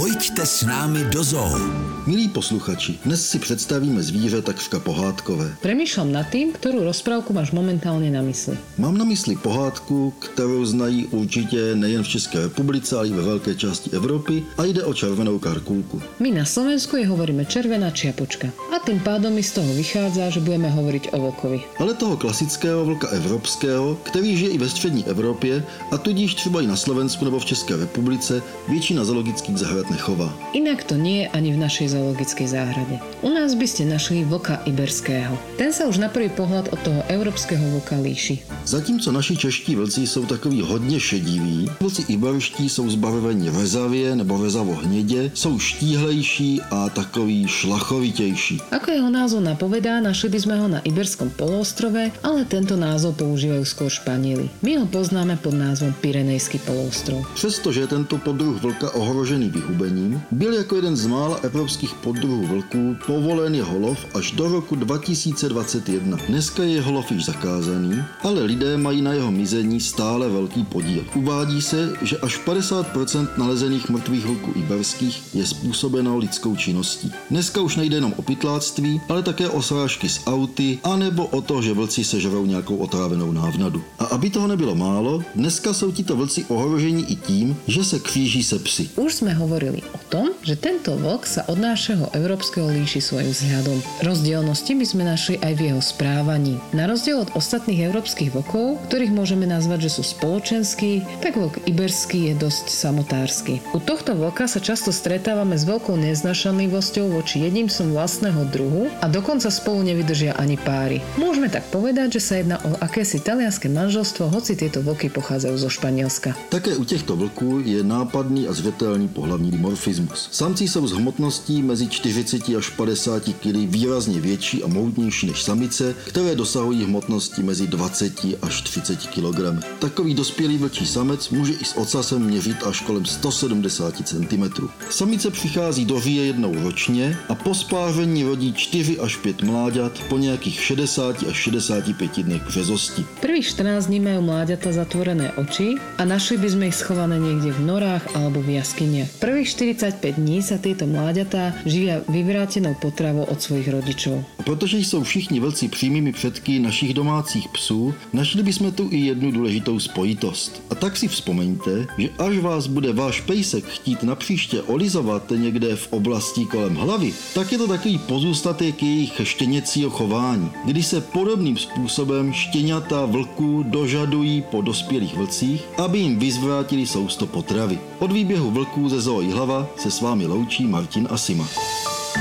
Pojďte s námi do zoo. Milí posluchači, dnes si představíme zvíře takřka pohádkové. Premýšľam nad tým, ktorú rozprávku máš momentálne na mysli. Mám na mysli pohádku, kterou znají určitě nejen v České republice, ale i ve velké části Evropy a jde o červenou karkulku. My na Slovensku je hovoríme červená čiapočka. A tým pádom mi z toho vychádza, že budeme hovoriť o vlkovi. Ale toho klasického vlka evropského, který žije i ve střední Evropě a tudíž třeba i na Slovensku nebo v České republice, většina zoologických zahrad nechová. Inak to nie je ani v našej zoologickej záhrade. U nás by ste našli vlka iberského. Ten sa už na prvý pohľad od toho európskeho vlka líši. Zatímco naši čeští vlci jsou takový hodně šediví, vlci iberští jsou zbarveni rezavě nebo rezavo hnědě, jsou štíhlejší a takový šlachovitější. Ako jeho názov napovedá, našli by sme ho na Iberskom poloostrove, ale tento názov používajú skôr Španieli. My ho poznáme pod názvom Pyrenejský poloostrov. Přestože je tento podruh vlka ohrožený vyhubením, byl jako jeden z mála evropských poddruhů vlků povolen jeho lov až do roku 2021. Dneska je jeho lov již zakázaný, ale lidé mají na jeho mizení stále velký podíl. Uvádí se, že až 50% nalezených mrtvých vlků iberských je způsobeno lidskou činností. Dneska už nejde jenom o pytláctví, ale také o srážky z auty, anebo o to, že vlci sežerou nějakou otrávenou návnadu. A aby toho nebylo málo, dneska jsou tito vlci ohroženi i tím, že se kříží se psy. Už sme hovorili o tom, že tento vlk sa od nášho európskeho líši svojim vzhľadom. Rozdielnosti by sme našli aj v jeho správaní. Na rozdiel od ostatných európskych vlkov, ktorých môžeme nazvať, že sú spoločenskí, tak vlk iberský je dosť samotársky. U tohto vlka sa často stretávame s veľkou neznašanlivosťou voči jedincom vlastného druhu a dokonca spolu nevydržia ani páry. Môžeme tak povedať, že sa jedná o akési talianské manželstvo, hoci tieto vlky pochádzajú zo Španielska. Také u těchto vlků je nápadný a zřetelný pohlavní dimorfismus. Samci jsou s hmotností mezi 40 až 50 kg výrazně větší a mohutnější než samice, které dosahují hmotnosti mezi 20 až 30 kg. Takový dospělý vlčí samec může i s ocasem měřit až kolem 170 cm. Samice přichází do říje jednou ročně a po spáření rodí 4 až 5 mláďat po nějakých 60 až 65 dnech březosti. Prvých 14 dní majú mláďata zatvorené oči a našli by ich schované niekde v norách alebo v jaskyniach. Prvých 45 dní sa tieto mláďatá živia vyvrátenou potravou od svojich rodičov. A protože jsou všichni vlci přímými předky našich domácích psů, našli bychom tu i jednu důležitou spojitost. A tak si vzpomeňte, že až vás bude váš pejsek chtít napříště olizovat někde v oblasti kolem hlavy, tak je to takový pozůstatek jejich štěněcího chování, kdy se podobným způsobem štěňata vlků dožadují po dospělých vlcích, aby jim vyzvrátili sousto potravy. Od výběhu vlků ze zoo hlava se s vámi loučí Martin Asima.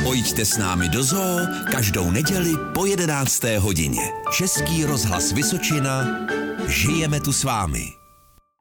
Pojďte s námi do zoo každou neděli po 11. hodině. Český rozhlas Vysočina. Žijeme tu s vámi.